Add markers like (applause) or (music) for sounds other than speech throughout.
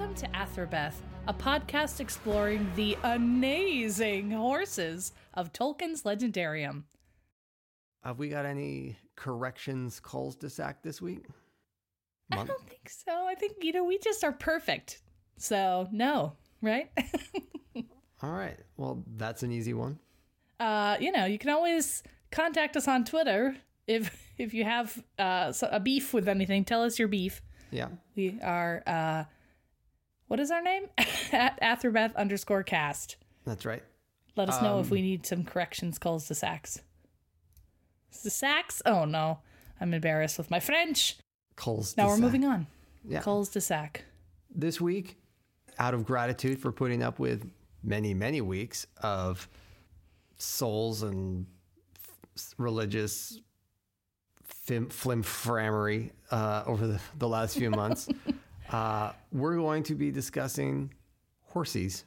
Welcome to Athrabeth, a podcast exploring the amazing horses of Tolkien's Legendarium. Have we got any corrections calls to sack this week? I don't think so. I think, you know, we just are perfect. So, no, right? (laughs) All right. Well, that's an easy one. uh, you know, you can always contact us on Twitter if (laughs) if you have uh, a beef with anything. Tell us your beef. Yeah. We are, uh, what is our name? (laughs) At Athrabeth underscore cast. That's right. Let us know if Um, we need some corrections calls to sacks. The sacks? Oh no, I'm embarrassed with my French. Calls. Now we're sack. moving on. Yeah. Calls to sack. This week, out of gratitude for putting up with many, many weeks of souls and f- religious flimframmery uh, over the, the last few months, (laughs) uh, we're going to be discussing horses,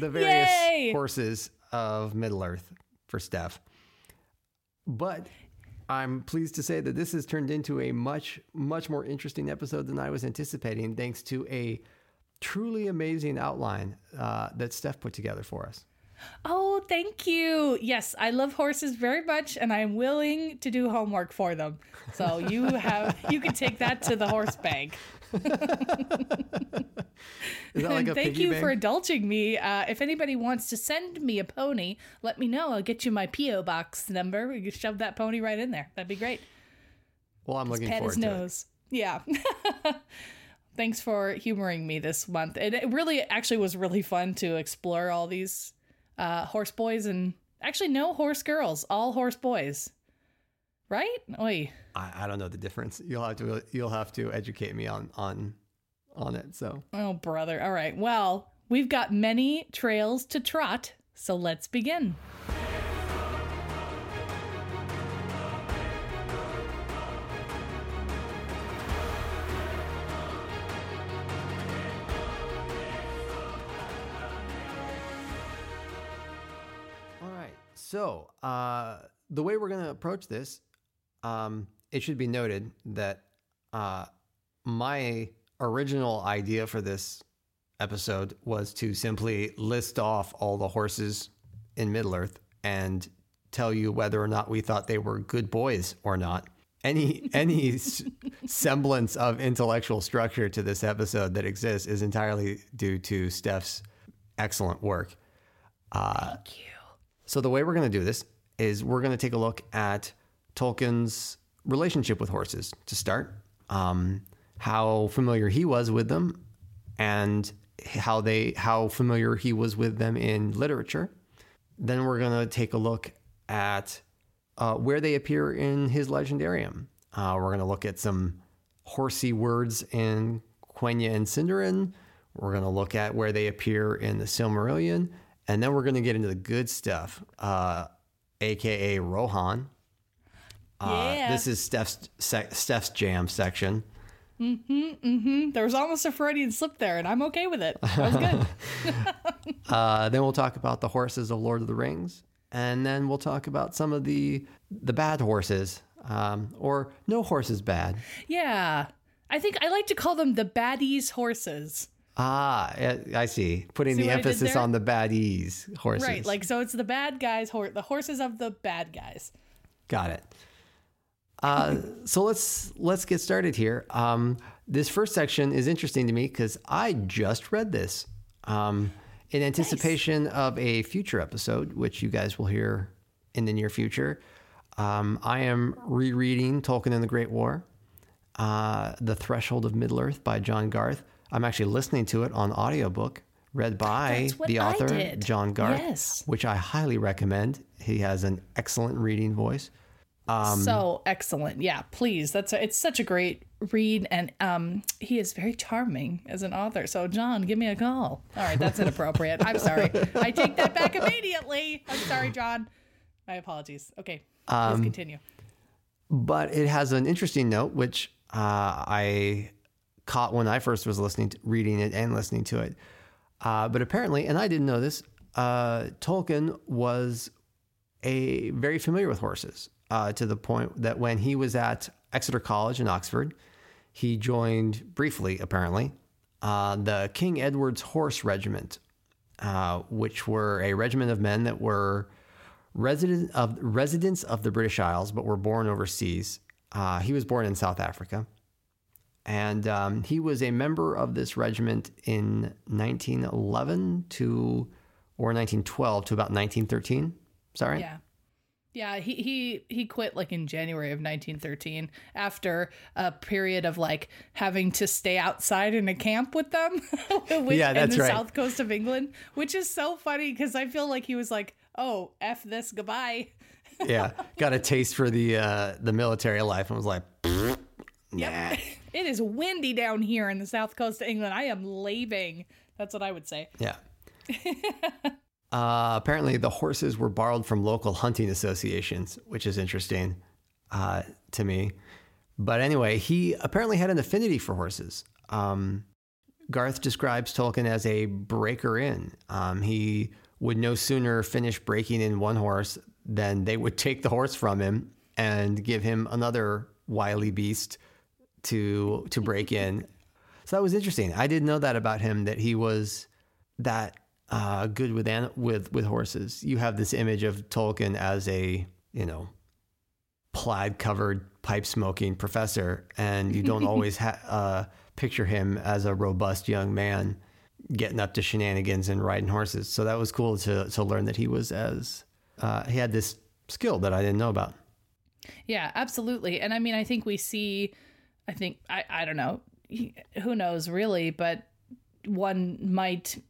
the various Yay! horses of Middle Earth for Steph. But I'm pleased to say that this has turned into a much, much more interesting episode than I was anticipating, thanks to a truly amazing outline uh, that Steph put together for us. Oh, thank you. Yes, I love horses very much, and I'm willing to do homework for them. So you have (laughs) you can take that to the horse bank. (laughs) Is that like and a thank you bank? for indulging me. Uh, if anybody wants to send me a pony, let me know. I'll get you my PO box number. We can shove that pony right in there. That'd be great. well, I'm looking pet forward his to it. Yeah. (laughs) Thanks for humoring me this month. And it really actually was really fun to explore all these uh, horse boys and actually no horse girls, all horse boys. Right? Oi. I, I don't know the difference. You'll have to you'll have to educate me on on on it. So Oh, brother. All right. Well, we've got many trails to trot, so let's begin. So uh, the way we're going to approach this, um, it should be noted that uh, my original idea for this episode was to simply list off all the horses in Middle Earth and tell you whether or not we thought they were good boys or not. Any (laughs) any s- semblance of intellectual structure to this episode that exists is entirely due to Steph's excellent work. Thank you. So the way we're going to do this is we're going to take a look at Tolkien's relationship with horses to start, um, how familiar he was with them, and how they how familiar he was with them in literature. Then we're going to take a look at uh, where they appear in his legendarium. Uh, we're going to look at some horsey words in Quenya and Sindarin. We're going to look at where they appear in the Silmarillion. And then we're going to get into the good stuff, uh, aka Rohan. Uh, Yeah. This is Steph's, sec- Steph's jam section. Mm-hmm, mm-hmm. There was almost a Freudian slip there, and I'm okay with it. That was good. (laughs) (laughs) Uh, then we'll talk about the horses of Lord of the Rings, and then we'll talk about some of the the bad horses, um, or no horses bad. yeah. I think I like to call them the baddies horses. Ah, I- see. Putting See the what I did emphasis on the baddies horses. Right. Like, so it's the bad guys, hor- the horses of the bad guys. Got it. Uh, so let's let's get started here. Um, this first section is interesting to me because I just read this um, in anticipation of a future episode, which you guys will hear in the near future. Um, I am rereading Tolkien and the Great War, uh, The Threshold of Middle Earth by John Garth. I'm actually listening to it on audiobook, read by the author. John Garth, Yes. which I highly recommend. He has an excellent reading voice. Um, so excellent. Yeah, please. That's a, it's such a great read, and um, he is very charming as an author. So, John, give me a call. All right, that's inappropriate. I'm sorry. I take that back immediately. I'm sorry, John. My apologies. Okay, please Um, continue. but it has an interesting note, which uh, I caught when I first was listening, to, reading it, and listening to it. Uh, but apparently, and I didn't know this, uh, Tolkien was a very familiar with horses uh, to the point that when he was at Exeter College in Oxford, he joined briefly, apparently, uh, the King Edward's Horse Regiment, uh, which were a regiment of men that were resident of residents of the British Isles, but were born overseas. Uh, he was born in South Africa, and um, he was a member of this regiment in 1911 to or 1912 to about 1913. Sorry. Yeah. Yeah, he, he he quit like in January of 1913 after a period of like having to stay outside in a camp with them, (laughs) which, Yeah, that's in the right. south coast of England, which is so funny because I feel like he was like, "Oh, f this, goodbye." yeah, got a taste for the uh, the military life and was like, (laughs) nah. It is windy down here in the south coast of England. I am leaving. That's what I would say. Yeah. (laughs) uh, apparently, the horses were borrowed from local hunting associations, which is interesting uh, to me. But anyway, he apparently had an affinity for horses. Um, Garth describes Tolkien as a breaker in. Um, he would no sooner finish breaking in one horse than they would take the horse from him and give him another wily beast to to break in. So that was interesting. I didn't know that about him that he was that uh, good with an- with with horses. You have this image of Tolkien as a you know plaid covered pipe smoking professor, and you don't always (laughs) ha- uh, picture him as a robust young man getting up to shenanigans and riding horses. So that was cool to to learn that he was as uh, he had this skill that I didn't know about. Yeah, absolutely. And I mean, I think we see, I think, I, I don't know, who knows really, but one might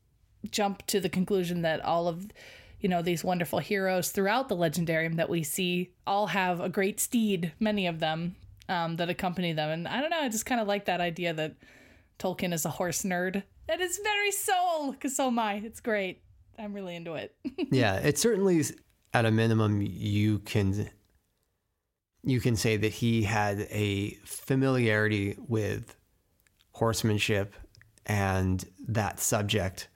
jump to the conclusion that all of, you know, these wonderful heroes throughout the legendarium that we see all have a great steed, many of them um, that accompany them. And I don't know, I just kind of like that idea that Tolkien is a horse nerd. That is very soul, because so am I. It's great. I'm really into it. (laughs) yeah, it certainly at a minimum you can you can say that he had a familiarity with horsemanship and that subject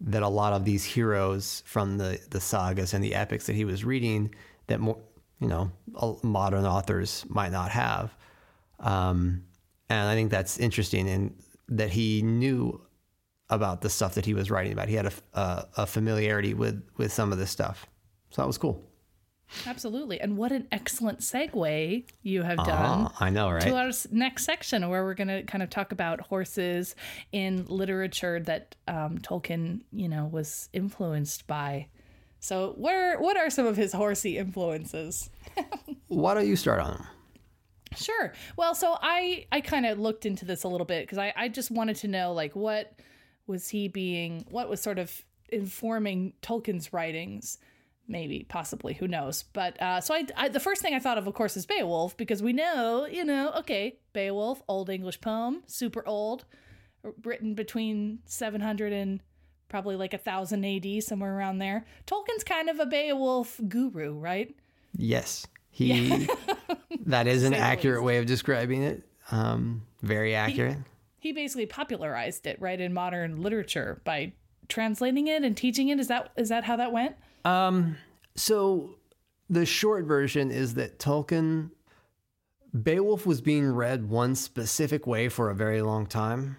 that a lot of these heroes from the the sagas and the epics that he was reading that more you know modern authors might not have um, and I think that's interesting in that he knew about the stuff that he was writing about. He had a, a, a familiarity with with some of this stuff, so that was cool. Absolutely. And what an excellent segue you have done. Ah, I know, right? to our next section where we're going to kind of talk about horses in literature that um, Tolkien, you know, was influenced by. So, where what are some of his horsey influences? (laughs) Why don't you start on them? Sure. Well, so I I kind of looked into this a little bit because I I just wanted to know like what was he being what was sort of informing Tolkien's writings maybe possibly who knows? But uh, so I, I the first thing i thought of of course is beowulf because we know you know okay beowulf old english poem super old written between 700 and probably like a thousand ad somewhere around there. Tolkien's kind of a beowulf guru right? Yes, he. (laughs) that is an accurate way of describing it. Um, very accurate. he basically popularized it right in modern literature by translating it and teaching it. Is that is that how that went Um, so the short version is that Tolkien, Beowulf was being read one specific way for a very long time,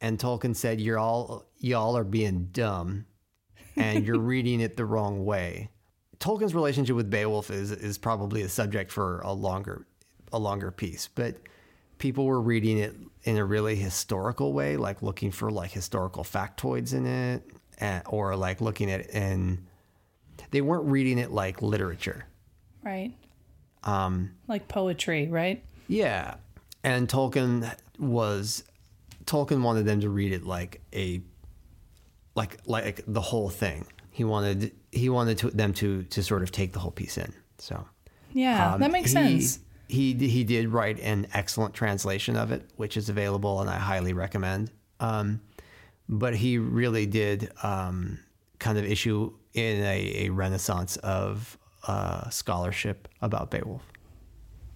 and Tolkien said, "You're all y'all are being dumb, and you're (laughs) reading it the wrong way." Tolkien's relationship with Beowulf is is probably a subject for a longer a longer piece, but people were reading it in a really historical way, like looking for like historical factoids in it, and, or like looking at it in they weren't reading it like literature. right Um, like poetry right yeah, and Tolkien was Tolkien wanted them to read it like a like like the whole thing. He wanted he wanted to, them to to sort of take the whole piece in. So yeah um, that makes he- sense He he did write an excellent translation of it, which is available and I highly recommend. Um, but he really did um, kind of issue in a, a renaissance of uh, scholarship about Beowulf.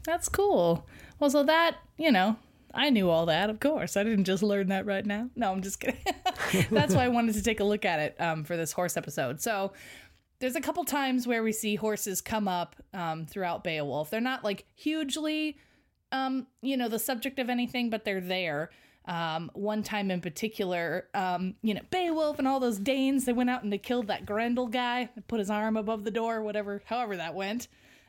that's cool. Well so that you know i knew all that of course. I didn't just learn that right now. No i'm just kidding. (laughs) That's why i wanted to take a look at it um, for this horse episode. So there's a couple times where we see horses come up um, throughout beowulf. They're not like hugely um, you know, the subject of anything, but they're there. Um, one time in particular, um, you know, Beowulf and all those Danes, they went out and they killed that Grendel guy, put his arm above the door, whatever, however that went.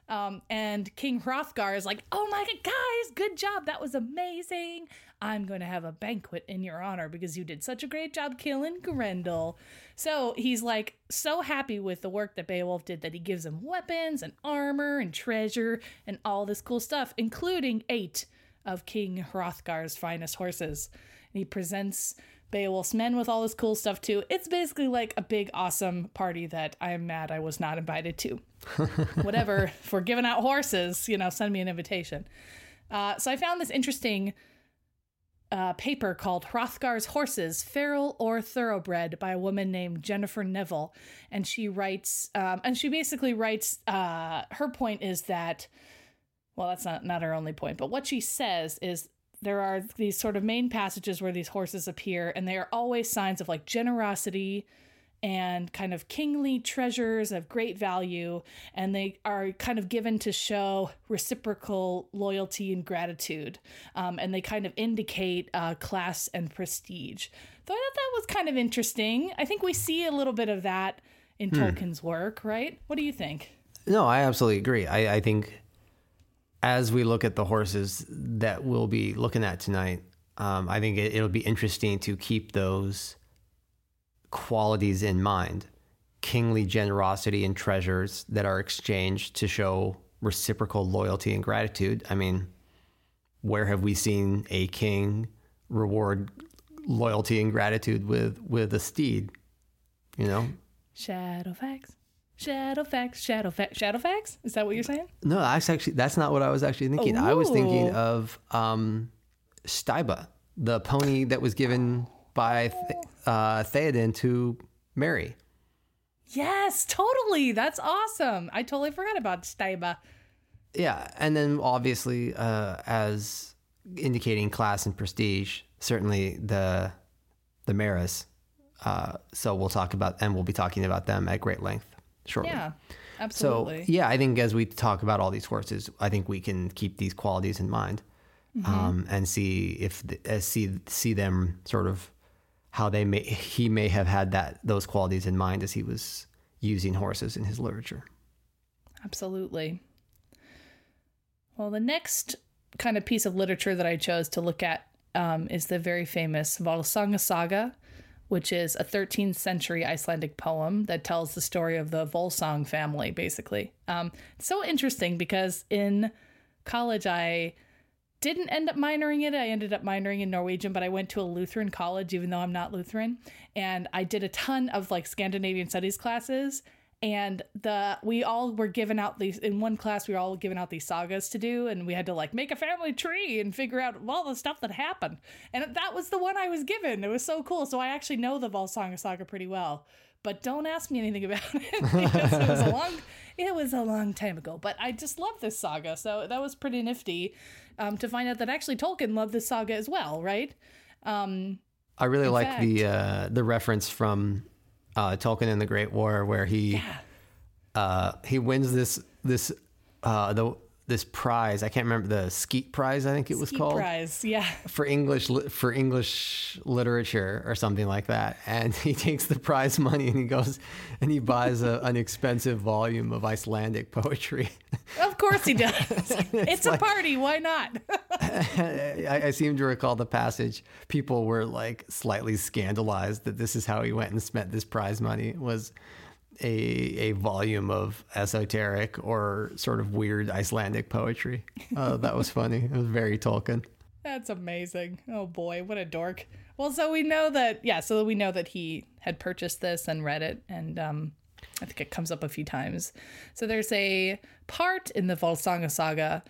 Um, and King Hrothgar is like, "Oh my god, guys, good job! That was amazing. I'm going to have a banquet in your honor because you did such a great job killing Grendel." So he's like so happy with the work that Beowulf did that he gives him weapons and armor and treasure and all this cool stuff, including eight of King Hrothgar's finest horses. And he presents Beowulf's men with all this cool stuff too. It's basically like a big, awesome party that I am mad I was not invited to. (laughs) Whatever, for giving out horses, you know, send me an invitation. Uh, so I found this interesting uh, paper called Hrothgar's Horses, Feral or Thoroughbred by a woman named Jennifer Neville. And she writes, um, and she basically writes, uh, her point is that, well, that's not, not her only point, but what she says is there are these sort of main passages where these horses appear, and they are always signs of like generosity and kind of kingly treasures of great value. And they are kind of given to show reciprocal loyalty and gratitude. Um, and they kind of indicate uh, class and prestige. So I thought that was kind of interesting. I think we see a little bit of that in Tolkien's work, right? What do you think? No, I absolutely agree. I, I think as we look at the horses that we'll be looking at tonight, um, I think it, it'll be interesting to keep those qualities in mind kingly generosity and treasures that are exchanged to show reciprocal loyalty and gratitude. I mean, where have we seen a king reward loyalty and gratitude with with a steed? You know? Shadowfax. Shadowfax, Shadowfax, Shadowfax? Is that what you're saying? No, that's actually that's not what I was actually thinking. I was thinking of um Stybba, the pony that was given by Th- uh, Theoden to Merry. Yes, totally. That's awesome. I totally forgot about Stybba. Yeah, and then obviously, uh, as indicating class and prestige, certainly the the Mearas. Uh, so we'll talk about, and we'll be talking about them at great length shortly. Yeah, absolutely. So yeah, I think as we talk about all these horses, I think we can keep these qualities in mind, um, and see if the, uh, see see them sort of how they may (laughs) he may have had that those qualities in mind as he was using horses in his literature. Absolutely. Well, the next kind of piece of literature that I chose to look at um, is the very famous Volsunga Saga, which is a 13th century Icelandic poem that tells the story of the Volsung family, basically. Um, so interesting because in college, I didn't end up minoring it. I ended up minoring in Norwegian, but I went to a Lutheran college, even though I'm not Lutheran. And I did a ton of like Scandinavian studies classes. And the we all were given out these in one class. We were all given out these sagas to do, and we had to like make a family tree and figure out all the stuff that happened. And that was the one I was given. It was so cool. So I actually know the Volsunga saga pretty well. But don't ask me anything about (laughs) it because it was a long it was a long time ago. But I just love this saga, so that was pretty nifty um, to find out that actually Tolkien loved this saga as well, right? Um, I really like the uh, the reference from uh, Tolkien in the Great War, where he yeah, uh, he wins this this uh, the this prize. I can't remember the Skeat Prize. I think it was Skeat called prize, yeah. for English for English literature or something like that. And (laughs) he takes the prize money and he goes and he buys a, an expensive volume of Icelandic poetry. Of course he does. (laughs) it's, a party. Why not? (laughs) I, I seem to recall the passage. People were like slightly scandalized that this is how he went and spent this prize money was a a volume of esoteric or sort of weird Icelandic poetry. Uh, that was funny. It was very Tolkien. That's amazing. Oh boy, what a dork. Well, so we know that, yeah, so we know that he had purchased this and read it, and um, I think it comes up a few times. So there's a part in the Volsunga saga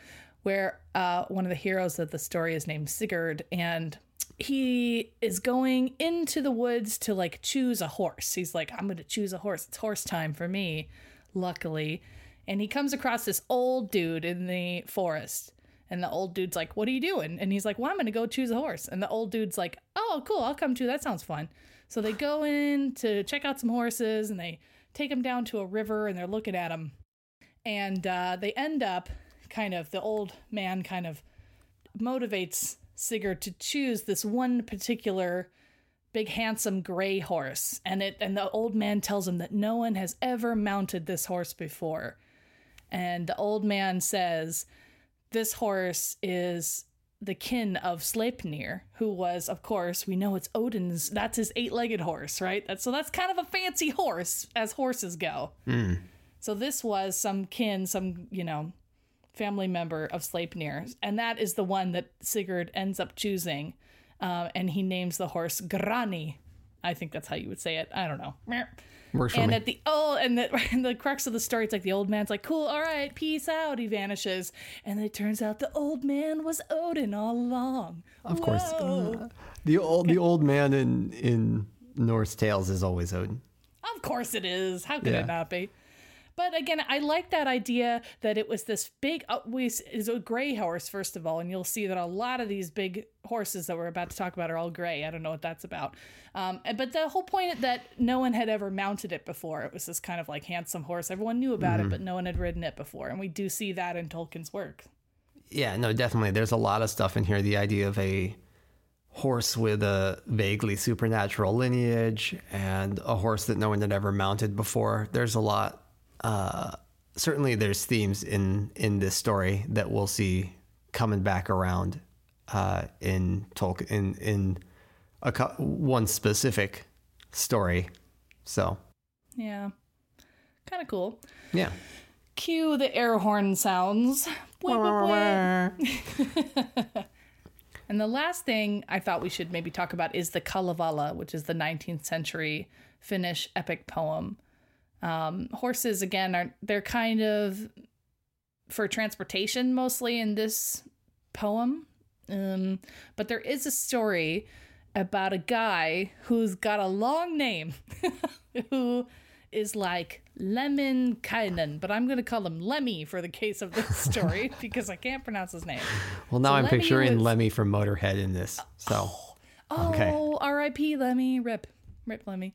where uh, one of the heroes of the story is named Sigurd, and he is going into the woods to like choose a horse. He's like, I'm going to choose a horse. It's horse time for me, luckily. And he comes across this old dude in the forest. And the old dude's like, What are you doing? And he's like, Well, I'm going to go choose a horse. And the old dude's like, Oh, cool. I'll come too. That sounds fun. So they go in to check out some horses and they take them down to a river and they're looking at them. And uh, they end up kind of, the old man kind of motivates Sigurd to choose this one particular big handsome gray horse and it and the old man tells him that no one has ever mounted this horse before and the old man says this horse is the kin of Sleipnir, who was, of course, we know it's Odin's. That's his eight-legged horse, right? That's, so that's kind of a fancy horse, as horses go. Hmm. So this was some kin, some you know, family member of Sleipnir, and that is the one that Sigurd ends up choosing, uh, and he names the horse Grani. I think that's how you would say it. I don't know. Works And at the oh, and the (laughs) and the crux of the story, it's like the old man's like, "Cool, all right, peace out." He vanishes, and it turns out the old man was Odin all along. Of course. Whoa. the old the old man in in Norse tales is always Odin. Of course it is. How could Yeah. it not be? But again, I like that idea that it was this big. Uh, we is a gray horse first of all, and you'll see that a lot of these big horses that we're about to talk about are all gray. I don't know what that's about. Um, but the whole point that no one had ever mounted it before. It was this kind of like handsome horse. Everyone knew about it, but no one had ridden it before. And we do see that in Tolkien's work. Yeah, no, definitely. There's a lot of stuff in here. The idea of a horse with a vaguely supernatural lineage and a horse that no one had ever mounted before. There's a lot. Uh, certainly, there's themes in in this story that we'll see coming back around uh, in Tolkien in in a co- one specific story. So, Yeah, kind of cool. yeah. Cue the air horn sounds. Wah, wah, wah. And the last thing I thought we should maybe talk about is the Kalevala, which is the 19th century Finnish epic poem. Um, horses, again, are they're kind of for transportation mostly in this poem. Um, but there is a story about a guy who's got a long name (laughs) who is like Lemminkainen, but I'm going to call him Lemmy for the case of this (laughs) story because I can't pronounce his name. Well, now So I'm Lemmy picturing was- Lemmy from Motorhead in this. So, Oh, Okay. R.I.P. Lemmy. Rip, rip Lemmy,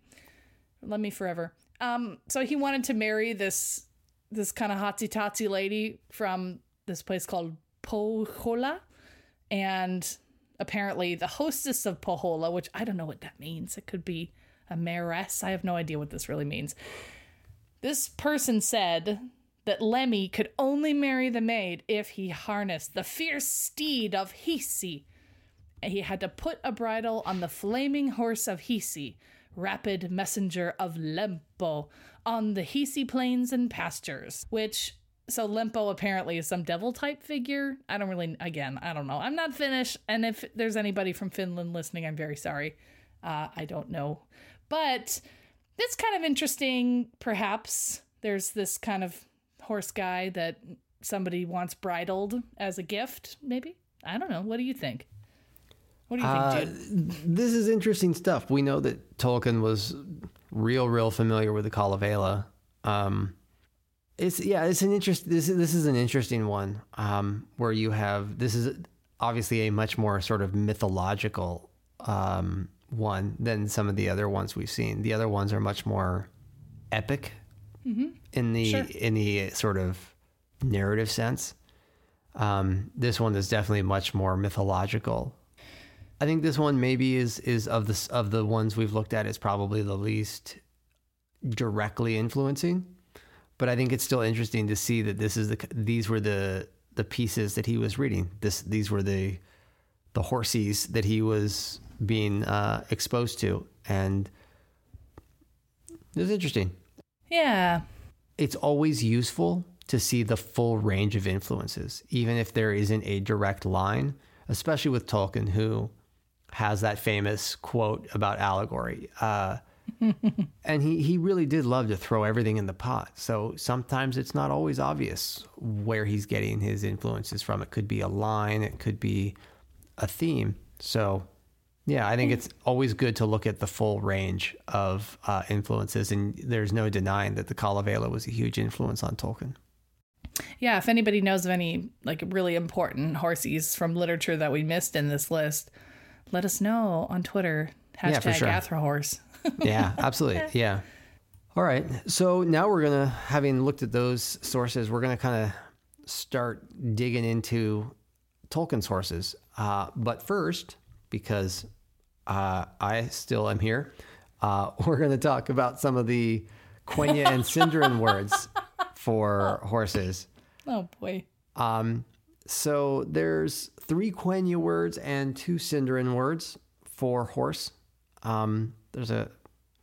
Lemmy forever. Um, so he wanted to marry this this kind of hotsy totsy lady from this place called Pohjola, and apparently the hostess of Pohjola, which I don't know what that means. It could be a mayoress. I have no idea what this really means. This person said that Lemmy could only marry the maid if he harnessed the fierce steed of Hiisi. He had to put a bridle on the flaming horse of Hiisi, rapid messenger of Lempo, on the Hiisi plains and pastures. Which, so Lempo apparently is some devil type figure. I don't really, again, I don't know. I'm not Finnish, and if there's anybody from Finland listening, I'm very sorry. Uh, I don't know. But it's kind of interesting, perhaps. There's this kind of horse guy that somebody wants bridled as a gift, maybe? I don't know. What do you think? What do you think, Uh, this is interesting stuff. We know that Tolkien was real, real familiar with the Kalevala. Um, it's yeah, it's an interest. This is this is an interesting one um, where you have this is obviously a much more sort of mythological um, one than some of the other ones we've seen. The other ones are much more epic in the Sure. in the sort of narrative sense. Um, this one is definitely much more mythological. I think this one maybe is is of the of the ones we've looked at is probably the least directly influencing, but I think it's still interesting to see that this is the these were the the pieces that he was reading. This these were the the horses that he was being uh, exposed to, and it was interesting. Yeah. It's always useful to see the full range of influences, even if there isn't a direct line, especially with Tolkien, who has that famous quote about allegory. Uh, (laughs) and he, he really did love to throw everything in the pot. So sometimes it's not always obvious where he's getting his influences from. It could be a line, it could be a theme. So, yeah, I think it's always good to look at the full range of uh, influences. And there's no denying that the Kalevala was a huge influence on Tolkien. Yeah. If anybody knows of any like really important horsies from literature that we missed in this list, let us know on Twitter. Hashtag Yeah, for sure. Athrahorse. (laughs) yeah, absolutely. (laughs) Yeah. All right. So now we're going to, having looked at those sources, we're going to kind of start digging into Tolkien's sources. Uh, but first, because uh, I still am here, uh, (laughs) we're going to talk about some of the Quenya and Sindarin words for horses. Oh boy. Um, so there's three Quenya words and two Sindarin words for horse. Um, there's a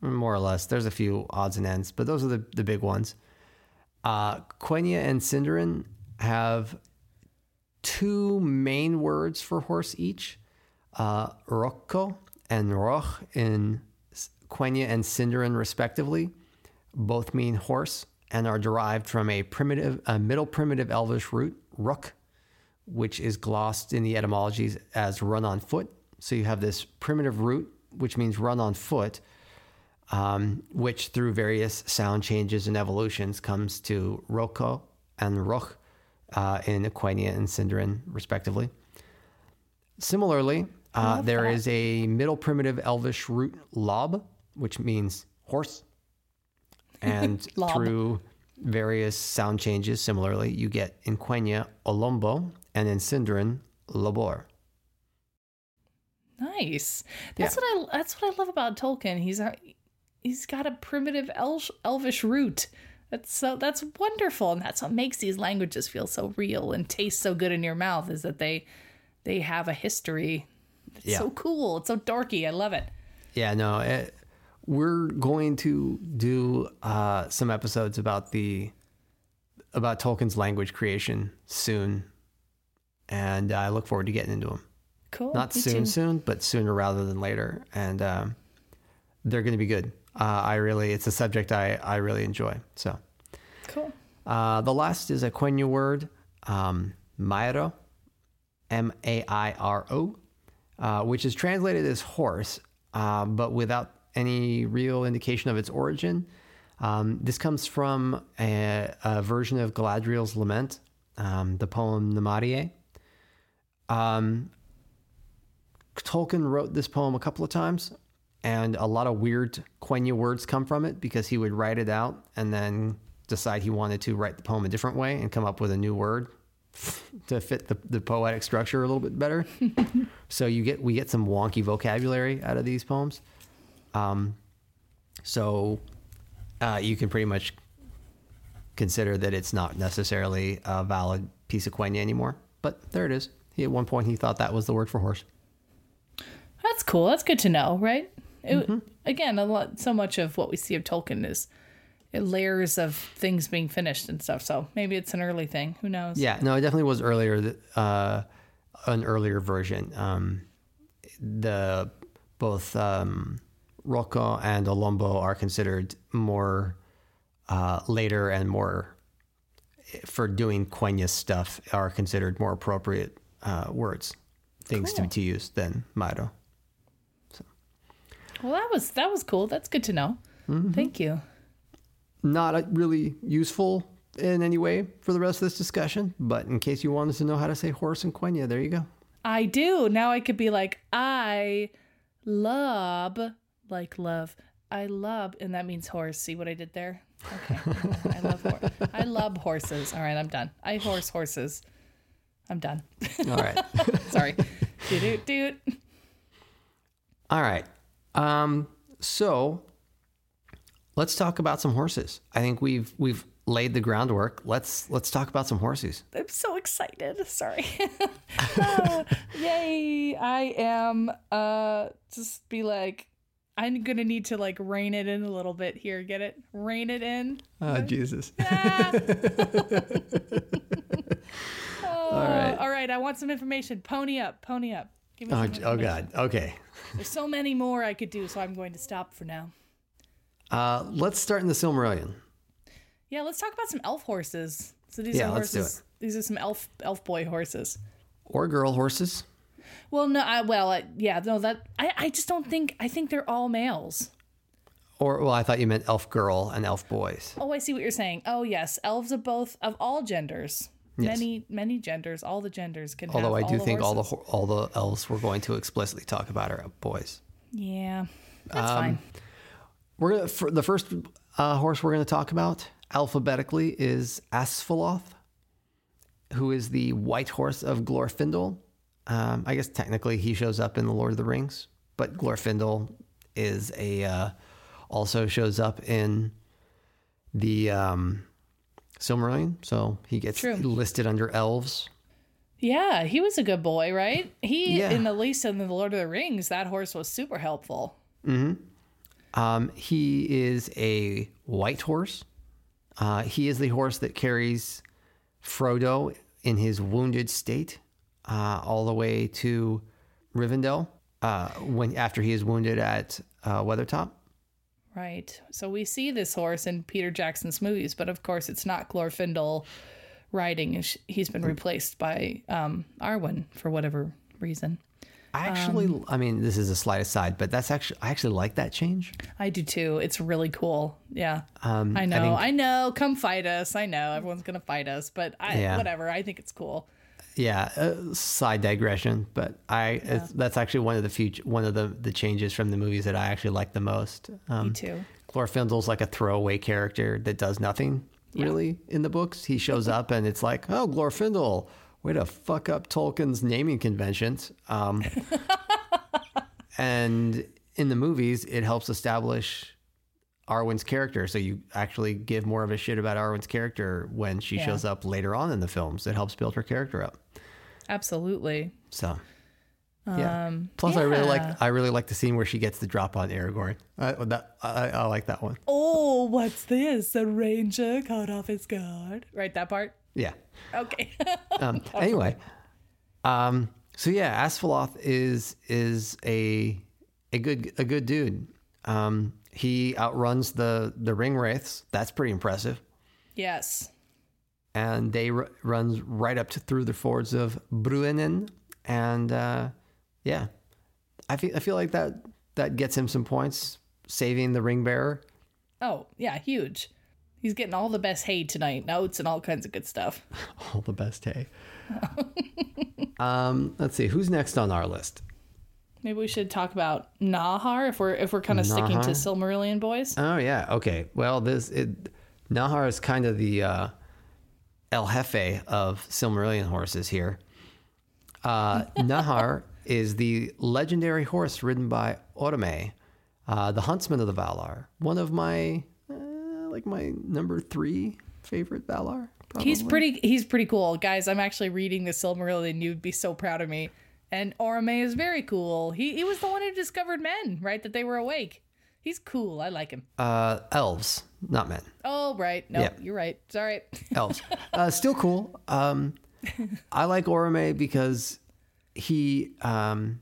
more or less. There's a few odds and ends, but those are the, the big ones. Uh, Quenya and Sindarin have two main words for horse each. Uh, Rocco and Roch in Quenya and Sindarin, respectively, both mean horse and are derived from a primitive, a middle primitive Elvish root, ruk, which is glossed in the etymologies as run on foot. So you have this primitive root, which means run on foot, um, which through various sound changes and evolutions comes to rocco and roch uh, in Quenya and Sindarin, respectively. Similarly, uh, there that. is a middle primitive Elvish root lob, which means horse. (laughs) And through various sound changes, similarly, you get in Quenya olombo and in Sindarin lobor. Nice. That's what I. That's what I love about Tolkien. He's a, he's got a primitive Elsh, Elvish root. That's so. That's wonderful, and that's what makes these languages feel so real and taste so good in your mouth. Is that they they have a history. It's Yeah. so cool. It's so dorky. I love it. Yeah, no, it, we're going to do uh, some episodes about the about Tolkien's language creation soon, and I look forward to getting into them. Cool. Not soon, too. soon, but sooner rather than later, and um, they're going to be good. Uh, I really, it's a subject I I really enjoy. So Cool. uh, the last is a Quenya word, um, mairo, M A I R O, uh, which is translated as horse, uh, but without any real indication of its origin. Um, this comes from a, a version of Galadriel's Lament, um, the poem Namarie. Um, Tolkien wrote this poem a couple of times, and a lot of weird Quenya words come from it because he would write it out and then decide he wanted to write the poem a different way and come up with a new word (laughs) to fit the, the poetic structure a little bit better. (laughs) so you get we get some wonky vocabulary out of these poems. Um, so uh, you can pretty much consider that it's not necessarily a valid piece of Quenya anymore. But there it is. He, at one point, he thought that was the word for horse. That's cool. That's good to know, right? It, Mm-hmm. Again, a lot. So much of what we see of Tolkien is layers of things being finished and stuff. So maybe it's an early thing. Who knows? Yeah, no, it definitely was earlier, uh, an earlier version. Um, the both um, Rocco and Olombo are considered more uh, later and more for doing Quenya stuff are considered more appropriate uh, words, things Cool. to, to use than Mairo. Well, that was that was cool. That's good to know. Mm-hmm. Thank you. Not uh, really useful in any way for the rest of this discussion, but in case you wanted to know how to say horse in Quenya, there you go. I do. Now I could be like, I love, like love. I love, and that means horse. See what I did there? Okay. I love hor- I love horses. All right, I'm done. I horse horses. I'm done. All right. (laughs) Sorry. doot doot doot. All right. Um, so let's talk about some horses. I think we've we've laid the groundwork. Let's let's talk about some horses. I'm so excited. Sorry. Ah, (laughs) yay. I am uh just be like I'm gonna need to like rein it in a little bit here. Get it? Rein it in. Oh Jesus. (laughs) (laughs) all right. All right. I want some information. Pony up. Pony up. Give me Oh, oh. God. Okay. There's so many more I could do, so I'm going to stop for now. Uh, let's start in the Silmarillion. Yeah, let's talk about some elf horses. So these Yeah, are let's do horses. These are some elf elf boy horses. Or girl horses. Well, no, I, well, yeah, no, that I, I just don't think I think they're all males. Or well, I thought you meant elf girl and elf boys. Oh, I see what you're saying. Oh, yes, elves of both of all genders. Yes. Many many genders. All the genders can. Although I do think all the all the elves we're going to explicitly talk about are boys. Yeah, that's Um, fine. We're gonna, for the first uh, horse we're going to talk about alphabetically is Asfaloth, who is the white horse of Glorfindel, Um, I guess technically he shows up in the Lord of the Rings, but Glorfindel is a uh, also shows up in the um, Silmarillion, so he gets True. listed under elves. Yeah, he was a good boy, right? He Yeah. in the least in the Lord of the Rings, that horse was super helpful. Um, he is a white horse. Uh, he is the horse that carries Frodo in his wounded state uh, all the way to Rivendell uh, when after he is wounded at uh, Weathertop. Right. So we see this horse in Peter Jackson's movies, but of course it's not Glorfindel riding. He's been replaced by um, Arwen for whatever reason. I actually, Um, I mean, this is a slight aside, but that's actually I actually like that change. I do too. It's really cool. Yeah. Um, I know. think- I, know. Come fight us. I know everyone's gonna fight us, but I Yeah. whatever. I think it's cool. Yeah, uh, side digression, but I it's, that's actually one of the future one of the the changes from the movies that I actually like the most. Um, Me too. Glorfindel's like a throwaway character that does nothing really in the books. He shows up and it's like, oh, Glorfindel, way to fuck up Tolkien's naming conventions. Um, (laughs) and in the movies, it helps establish Arwen's character. So you actually give more of a shit about Arwen's character when she Yeah. shows up later on in the films. It helps build her character up. Absolutely. So. Yeah. Um, Plus, I really like I really like the scene where she gets the drop on Aragorn. I, that, I, I like that one. Oh, what's this? The ranger caught off his guard. Right, that part. Yeah. Okay. (laughs) Um, anyway, um, so yeah, Asfaloth is is a a good a good dude. Um, he outruns the the ring wraiths. That's pretty impressive. yes. And they r- runs right up to through the fords of Bruinen, and uh, yeah, I feel I feel like that that gets him some points, saving the ring bearer. Oh, yeah, huge. He's getting all the best hay tonight, notes and all kinds of good stuff. (laughs) All the best hay. (laughs) um, let's see who's next on our list. Maybe we should talk about Nahar if we're if we're kind of sticking to Silmarillion boys. Oh yeah. Okay. Well, this it, Nahar is kind of the uh, El Jefe of Silmarillion horses here. Uh, (laughs) Nahar is the legendary horse ridden by Orome, uh, the huntsman of the Valar. One of my uh, like my number three favorite Valar. Probably. He's pretty he's pretty cool. Guys, I'm actually reading the Silmarillion. You'd be so proud of me. And Orome is very cool. He he was the one who discovered men, right? That they were awake. He's cool. I like him. uh, elves, not men. Oh, right. No, Yeah. you're right. Sorry. (laughs) elves. Uh, still cool. Um, I like Orome because he. Um,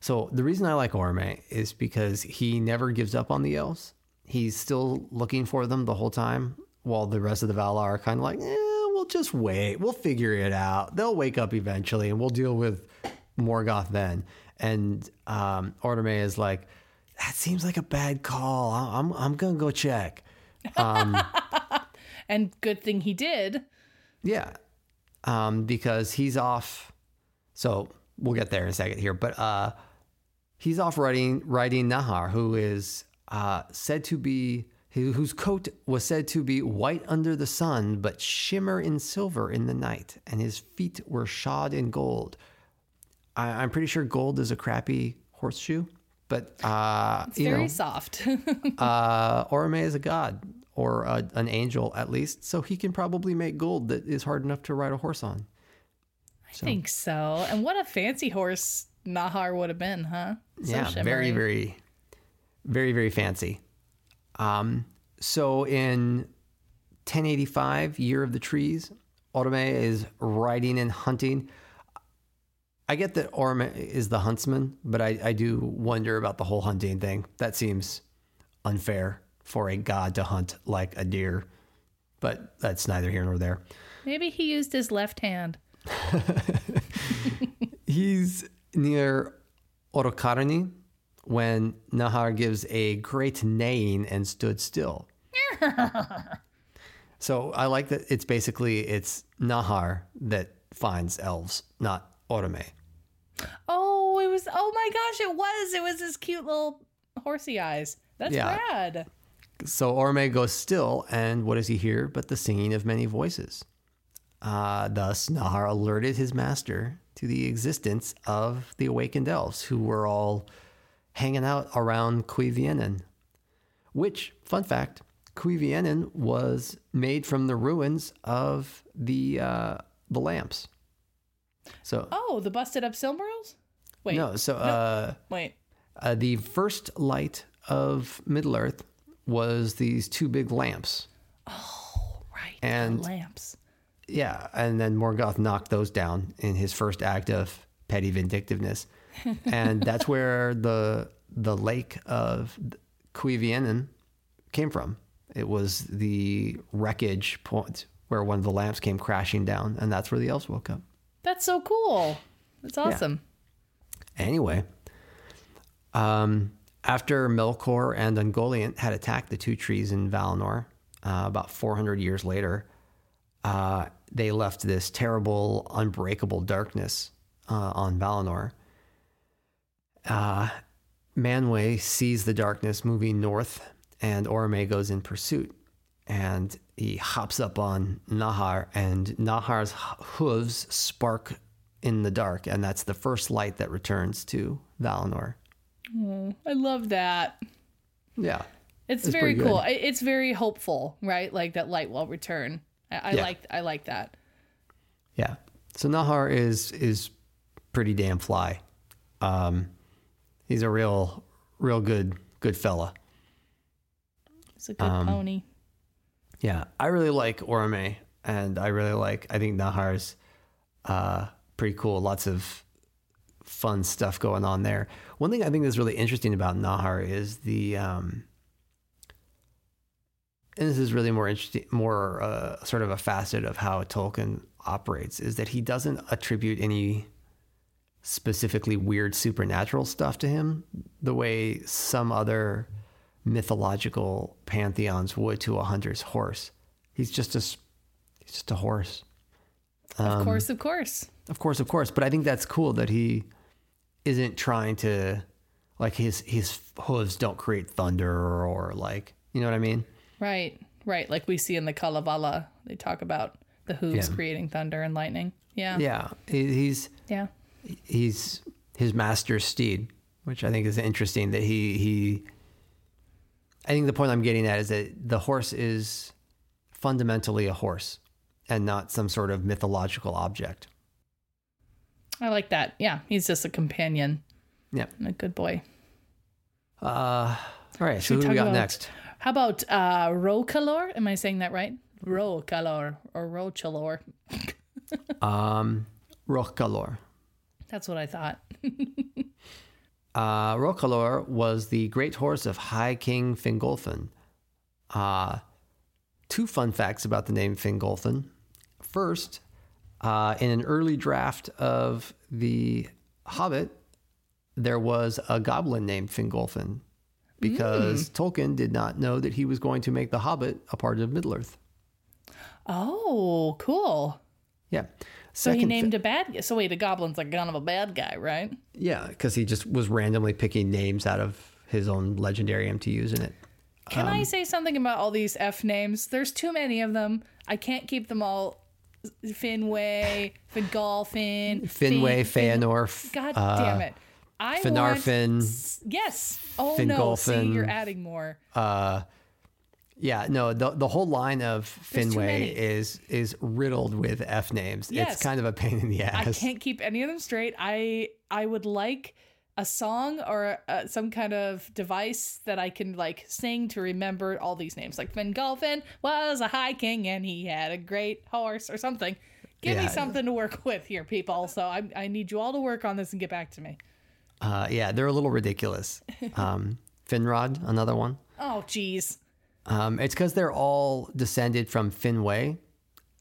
so the reason I like Orome is because he never gives up on the elves. He's still looking for them the whole time, while the rest of the Valar are kind of like, eh, we'll just wait. We'll figure it out. They'll wake up eventually, and we'll deal with Morgoth then. And um, Orome is like, that seems like a bad call. I'm I'm gonna go check. (laughs) and good thing he did. Yeah. Um, because he's off. So we'll get there in a second here. But uh, he's off writing, writing Nahar, who is uh, said to be, whose coat was said to be white under the sun, but shimmer in silver in the night. And his feet were shod in gold. I, I'm pretty sure gold is a crappy horseshoe. But, uh, you Very know, soft. (laughs) uh, Orome is a god or a, an angel at least, so he can probably make gold that is hard enough to ride a horse on. I think so. And what a fancy horse Nahar would have been, huh? So yeah, very, shimmery. very, very, very fancy. Um, so in 1085, Year of the Trees, Orome is riding and hunting. I get that Orome is the huntsman, but I, I do wonder about the whole hunting thing. That seems unfair for a god to hunt like a deer, but that's neither here nor there. Maybe he used his left hand. (laughs) He's near Orocarni when Nahar gives a great neighing and stood still. (laughs) so I like that it's basically it's Nahar that finds elves, not Orome. Oh, it was. Oh my gosh, it was. It was his cute little horsey eyes. That's Yeah. rad. So Orome goes still, and what does he hear but the singing of many voices? Uh, thus, Nahar alerted his master to the existence of the awakened elves who were all hanging out around Cuivienen. Which, fun fact, Cuivienen was made from the ruins of the uh, the lamps. So Oh, the busted up Silmarils? Wait. no, so uh, Wait. uh, the first light of Middle Earth was these two big lamps. Oh, right. And- the lamps. Yeah, and then Morgoth knocked those down in his first act of petty vindictiveness, (laughs) and that's where the the lake of Cuivienen came from. It was the wreckage point where one of the lamps came crashing down, and that's where the elves woke up. That's so cool. That's awesome. Anyway, um, after Melkor and Ungoliant had attacked the two trees in Valinor, uh, about 400 years later, uh, they left this terrible, unbreakable darkness uh, on Valinor. Uh, Manwë sees the darkness moving north, and Orome goes in pursuit. And he hops up on Nahar, and Nahar's hooves spark in the dark, and that's the first light that returns to Valinor. I love that. Yeah. It's, It's very cool. It's very hopeful, right? Like that light will return. I, I Yeah. like I like that. Yeah. So Nahar is is pretty damn fly. Um, he's a real, real good, good fella. It's a good Um, pony. Yeah, I really like Orome, and I really like. I think Nahar's uh, pretty cool. Lots of fun stuff going on there. One thing I think that's really interesting about Nahar is the, um, and this is really more interesting, more uh, sort of a facet of how Tolkien operates, is that he doesn't attribute any specifically weird supernatural stuff to him the way some other mythological pantheons would to a hunter's horse. He's just a he's just a horse. of um, course, of course. Of course, of course, but I think that's cool that he isn't trying to like his his hooves don't create thunder or, like you know what I mean? Right, right. Like we see in the Kalevala, they talk about the hooves Yeah. creating thunder and lightning. Yeah, Yeah, he, he's yeah. he's his master's steed, which I think is interesting that he he I think the point I'm getting at is that the horse is fundamentally a horse and not some sort of mythological object. I like that. Yeah, he's just a companion Yeah. a good boy. Uh, all right, so we who do we got about- next? How about uh, Rokalor? Am I saying that right? Rokalor or Rochalor. (laughs) Um, Rochkalor. That's what I thought. (laughs) Uh, Rokalor was the great horse of High King Fingolfin. Uh, two fun facts about the name Fingolfin. First, uh, in an early draft of The Hobbit, there was a goblin named Fingolfin because Tolkien did not know that he was going to make The Hobbit a part of Middle Earth. Oh, cool. Yeah. So he Second named a bad guy. So wait, a goblin's like kind of a bad guy, right? Yeah, because he just was randomly picking names out of his own legendary MTUs in it. Can Um, I say something about all these F names? There's too many of them. I can't keep them all. Finwë, Fingolfin, Finwë, Fin- Feanor, God uh, damn it! I want yes. Oh no! See, you're adding more. Yeah, no, the the whole line of Finwë is is riddled with F names. Yes. It's kind of a pain in the ass. I can't keep any of them straight. I I would like a song or uh, some kind of device that I can like sing to remember all these names. Like Fingolfin was a high king and he had a great horse or something. Give me something to work (laughs) with here, people. So I I need you all to work on this and get back to me. Uh, yeah, they're a little ridiculous. (laughs) Um, Finrod, another one. Oh, geez. Um, it's because they're all descended from Finwë,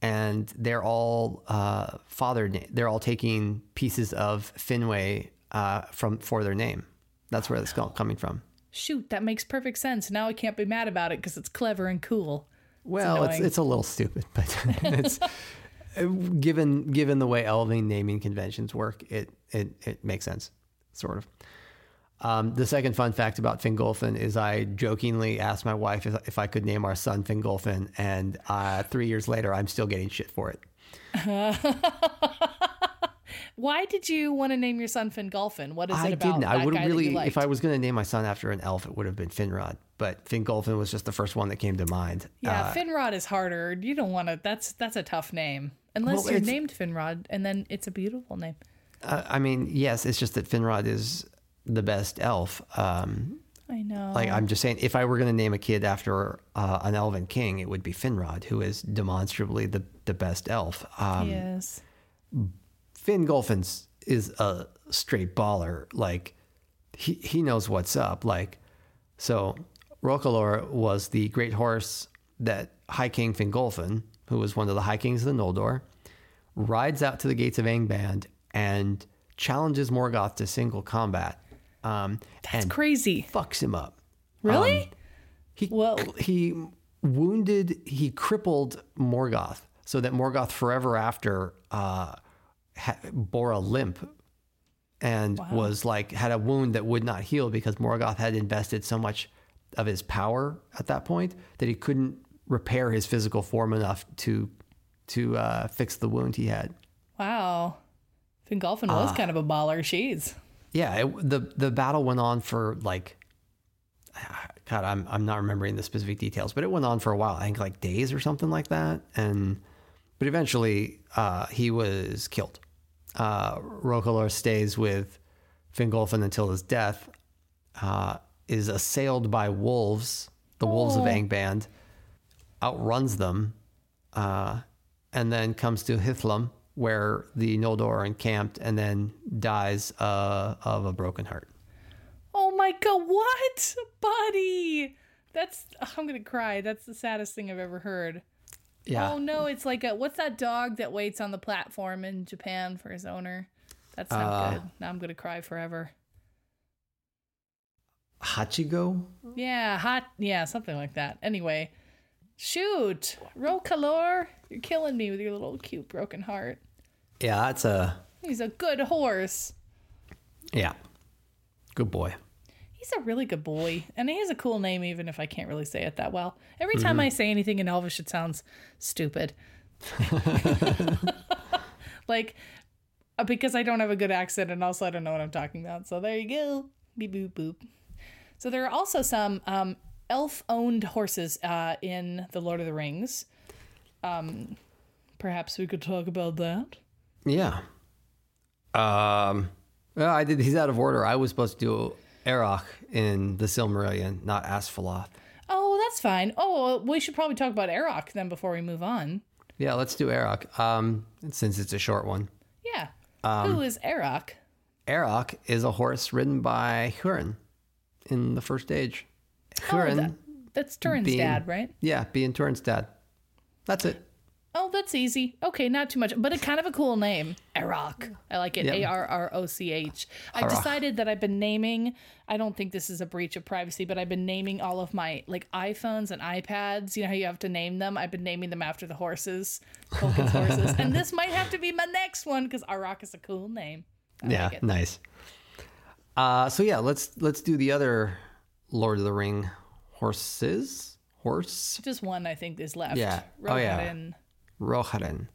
and they're all uh, father. Na- they're all taking pieces of Finwë uh, from for their name. That's where it's coming from. Shoot, that makes perfect sense. Now I can't be mad about it because it's clever and cool. Well, it's, annoying. it's a little stupid, but (laughs) it's (laughs) given given the way Elving naming conventions work, it it it makes sense, sort of. Um, the second fun fact about Fingolfin is I jokingly asked my wife if, if I could name our son Fingolfin, and uh, three years later, I'm still getting shit for it. (laughs) Why did you want to name your son Fingolfin? What is it I about didn't. that I would guy that you really, if I was going to name my son after an elf, it would have been Finrod. But Fingolfin was just the first one that came to mind. yeah, Uh, Finrod is harder. You don't want to. That's that's a tough name unless Well, you're named Finrod, and then it's a beautiful name. uh, I mean, yes, it's just that Finrod is the best elf. Um, I know. like I'm just saying, if I were going to name a kid after uh, an elven king, it would be Finrod, who is demonstrably the the best elf. Um, yes. Fingolfin's is a straight baller. Like he he knows what's up. Like so, Rokalor was the great horse that High King Fingolfin, who was one of the High Kings of the Noldor, rides out to the gates of Angband and challenges Morgoth to single combat. Um, That's crazy. fucks him up. Really? He Well- he wounded, he crippled Morgoth, so that Morgoth forever after uh, ha- bore a limp and was like had a wound that would not heal because Morgoth had invested so much of his power at that point that he couldn't repair his physical form enough to to uh, fix the wound he had. wow. Fingolfin was Ah. kind of a baller. She's. Yeah, it, the the battle went on for like (sighs) God, I'm I'm not remembering the specific details, but it went on for a while. I think like days or something like that. And but eventually, uh, he was killed. Uh, Rokalor stays with Fingolfin until his death. Uh, is assailed by wolves, the wolves of Oh. Angband, outruns them, uh, and then comes to Hithlum, where the Noldor are encamped, and then dies uh, of a broken heart. Oh my god! What, buddy? That's. I'm gonna cry. That's the saddest thing I've ever heard. Yeah. Oh no! It's like a what's that dog that waits on the platform in Japan for his owner? That's not Uh, good. Now I'm gonna cry forever. Hachiko? Yeah, hot. Yeah, something like that. Anyway, shoot, Rokalor, you're killing me with your little cute broken heart. Yeah, that's a He's a good horse. yeah. Good boy. He's a really good boy, and he has a cool name, even if I can't really say it that well. Every time I say anything in Elvish, it sounds stupid. (laughs) like, uh, because I don't have a good accent, and also I don't know what I'm talking about. So there you go. Beep boop boop. So there are also some um, elf-owned horses uh, in the Lord of the Rings. Um, perhaps we could talk about that. Yeah. Um well, I did he's out of order. I was supposed to do Arroch in the Silmarillion, not Asfaloth. Oh, that's fine. Oh, we should probably talk about Arroch then before we move on. Yeah, let's do Arroch. Um since it's a short one. Yeah. Um, Who is Arroch? Arroch is a horse ridden by Hurin in the first age. Hurin, Oh, that- that's Turin's being- dad, right? yeah, being Turin's dad. That's it. Oh, that's easy. Okay, not too much, but a kind of a cool name. Arroch. I like it. A R R O C H. I've decided that I've been naming. I don't think this is a breach of privacy, but I've been naming all of my like iPhones and iPads. You know how you have to name them. I've been naming them after the horses, Tolkien's horses, and this might have to be my next one because Arroch is a cool name. I yeah, like nice. Uh, so yeah, let's let's do the other Lord of the Ring horses. Horse Just one, I think, is left. Yeah. Oh, yeah. Roheryn.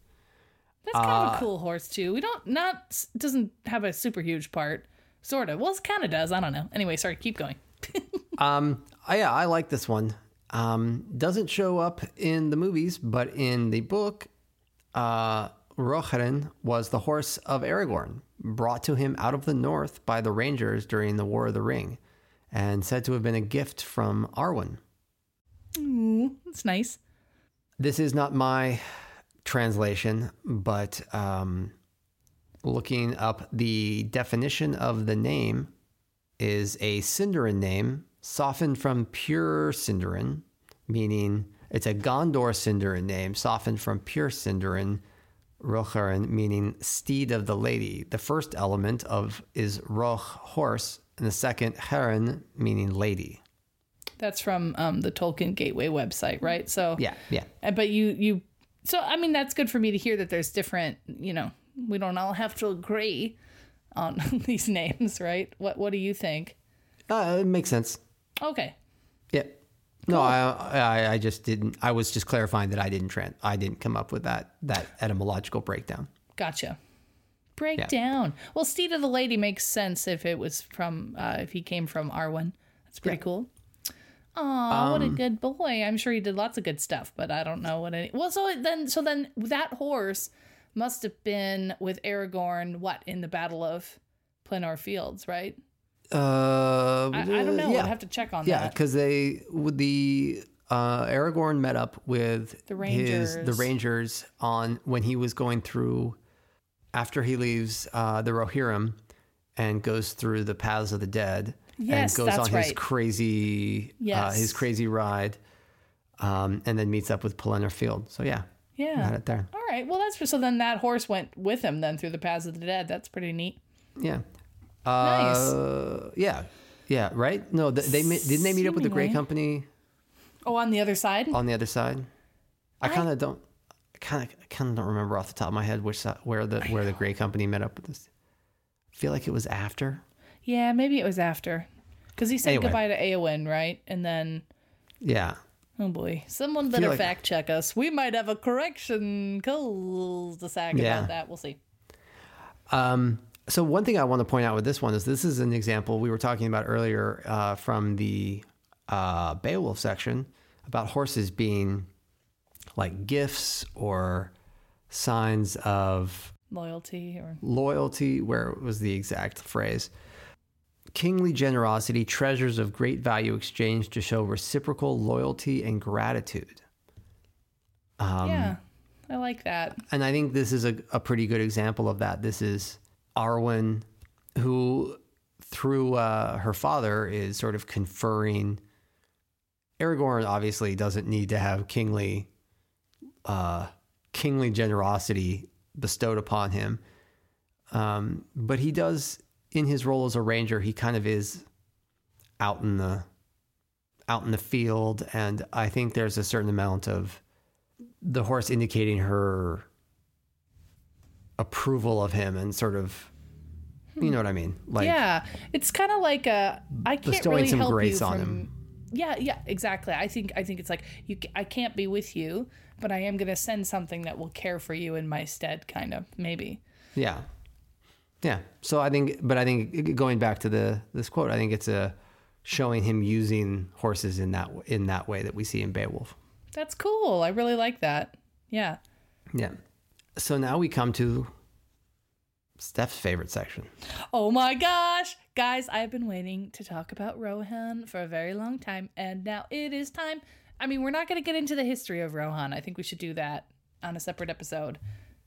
That's kind Uh, of a cool horse too. We don't not doesn't have a super huge part. Sort of. Well, it kind of does. I don't know. Anyway, sorry. Keep going. (laughs) Um, yeah, I like this one. Um, doesn't show up in the movies, but in the book, uh, Roheryn was the horse of Aragorn, brought to him out of the north by the Rangers during the War of the Ring, and said to have been a gift from Arwen. Ooh, that's nice. This is not my translation, but um, looking up the definition of the name is a Sindarin name, softened from pure Sindarin, meaning it's a Gondor Sindarin name, softened from pure Sindarin, Rochirin, meaning steed of the lady. The first element of is Roch, horse, and the second heryn, meaning lady. That's from um, the Tolkien Gateway website, right? So Yeah, yeah. But you you so I mean that's good for me to hear that there's different. You know, we don't all have to agree on (laughs) these names, right? What What do you think? Uh, it makes sense. Okay. Yeah. No, I, I I just didn't. I was just clarifying that I didn't trans. I didn't come up with that that etymological breakdown. Gotcha. Breakdown. Yeah. Well, Steed of the Lady makes sense if it was from uh, if he came from Arwen. That's pretty cool. Aw, what a Um, good boy. I'm sure he did lots of good stuff, but I don't know what any. Well, so then, so then that horse must have been with Aragorn. What in the Battle of Pelennor Fields, right? Uh, I, I don't know. Yeah, I'd have to check on yeah, that. Yeah, because they with the uh, Aragorn met up with The his the Rangers. Rangers on when he was going through after he leaves uh, the Rohirrim and goes through the paths of the dead Yes, and goes that's on his right. crazy uh, his crazy ride um, and then meets up with Pelennor Field. So yeah, Yeah. had it there. All right. Well, that's so. Then that horse went with him then through the paths of the dead. That's pretty neat. Yeah. Nice. Uh, yeah. Yeah. Right. No, th- they didn't they meet up with the Grey Company Oh, on the other side. on the other side. I I- kind of don't. I kind of I kind of don't remember off the top of my head which side, where the where the Grey Company met up with this. I feel like it was after. Yeah, maybe it was after, because he said Anyway. goodbye to Eowyn, right? And then, Yeah. oh boy, someone better like- fact check us. We might have a correction cul-de-sac Yeah. about that. We'll see. Um, so one thing I want to point out with this one is this is an example we were talking about earlier uh, from the uh, Beowulf section about horses being like gifts or signs of Loyalty or loyalty, where was the exact phrase? Kingly generosity, treasures of great value exchanged to show reciprocal loyalty and gratitude. Um, yeah, I like that. And I think this is a, a pretty good example of that. This is Arwen, who through uh, her father is sort of conferring. Aragorn obviously doesn't need to have kingly, uh, kingly generosity bestowed upon him, um, but he does in his role as a ranger. He kind of is out in the out in the field, and I think there's a certain amount of the horse indicating her approval of him and sort of you know what I mean? Like yeah, it's kind of like a I can't bestowing really some help grace you on from, him. Yeah, yeah, exactly. I think I think it's like you. I can't be with you, but I am gonna send something that will care for you in my stead, kind of maybe. Yeah. Yeah. So I think but I think going back to the this quote, I think it's a showing him using horses in that in that way that we see in Beowulf. That's cool. I really like that. Yeah. Yeah. So now we come to Steph's favorite section. Oh my gosh, guys! I've been waiting to talk about Rohan for a very long time, and now it is time. I mean, we're not going to get into the history of Rohan. I think we should do that on a separate episode.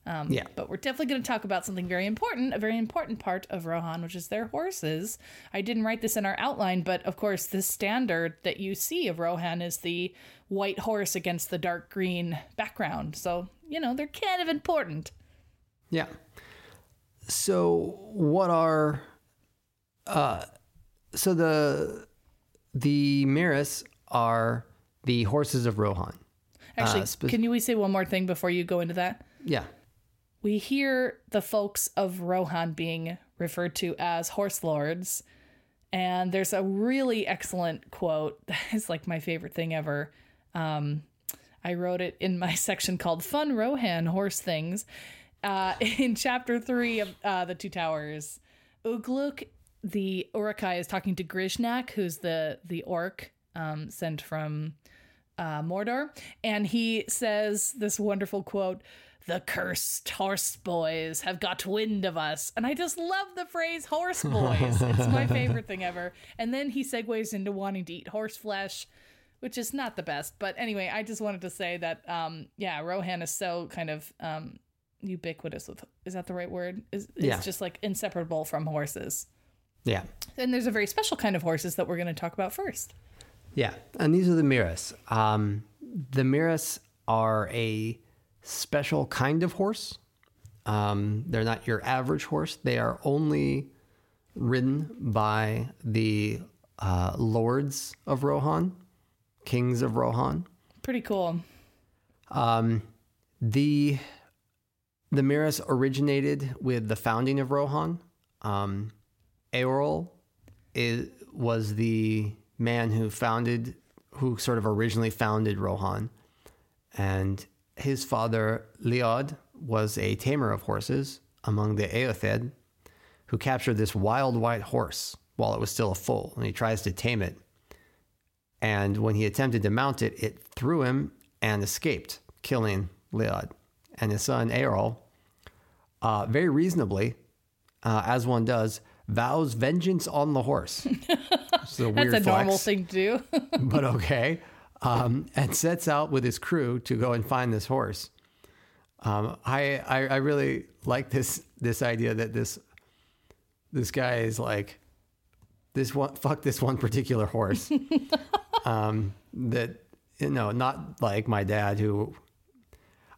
Um, Yeah. But we're definitely going to talk about something very important, a very important part of Rohan, which is their horses. I didn't write this in our outline, but of course, the standard that you see of Rohan is the white horse against the dark green background. So, you know, they're kind of important. Yeah. So what are uh so the the Mearas are the horses of Rohan. Actually, Uh, spe- can you we say one more thing before you go into that? Yeah. We hear the folks of Rohan being referred to as horse lords. And there's a really excellent quote (laughs) that is like my favorite thing ever. Um, I wrote it in my (laughs) section called Fun Rohan Horse Things uh, (laughs) in chapter three of uh, The Two Towers. Ugluk, the Uruk-hai, is talking to Grishnákh, who's the, the orc um, sent from uh, Mordor, and he says this wonderful quote The cursed horse boys have got wind of us. And I just love the phrase horse (laughs) boys. it's my favorite thing ever. And then he segues into wanting to eat horse flesh, which is not the best. But anyway, I just wanted to say that, um, yeah, Rohan is so kind of um, ubiquitous with, is that the right word? Is It's just like inseparable from horses. Yeah. And there's a very special kind of horses that we're going to talk about first. Yeah. And these are the Mearas. Um the Mearas are a special kind of horse. Um, they're not your average horse. They are only ridden by the uh, lords of Rohan, kings of Rohan. Pretty cool. Um, the the Mearas originated with the founding of Rohan. Um, is, was the man who founded, who sort of originally founded Rohan, and his father Leod was a tamer of horses among the Eothed who captured this wild white horse while it was still a foal, and he tries to tame it. And when he attempted to mount it, it threw him and escaped, killing Leod. And his son Eorl, uh, very reasonably, uh, as one does, vows vengeance on the horse. (laughs) It's a weird That's a normal thing to do. (laughs) but okay. Um, and sets out with his crew to go and find this horse. Um, I, I I really like this this idea that this this guy is like this one fuck this one particular horse. (laughs) um, that you know, not like my dad who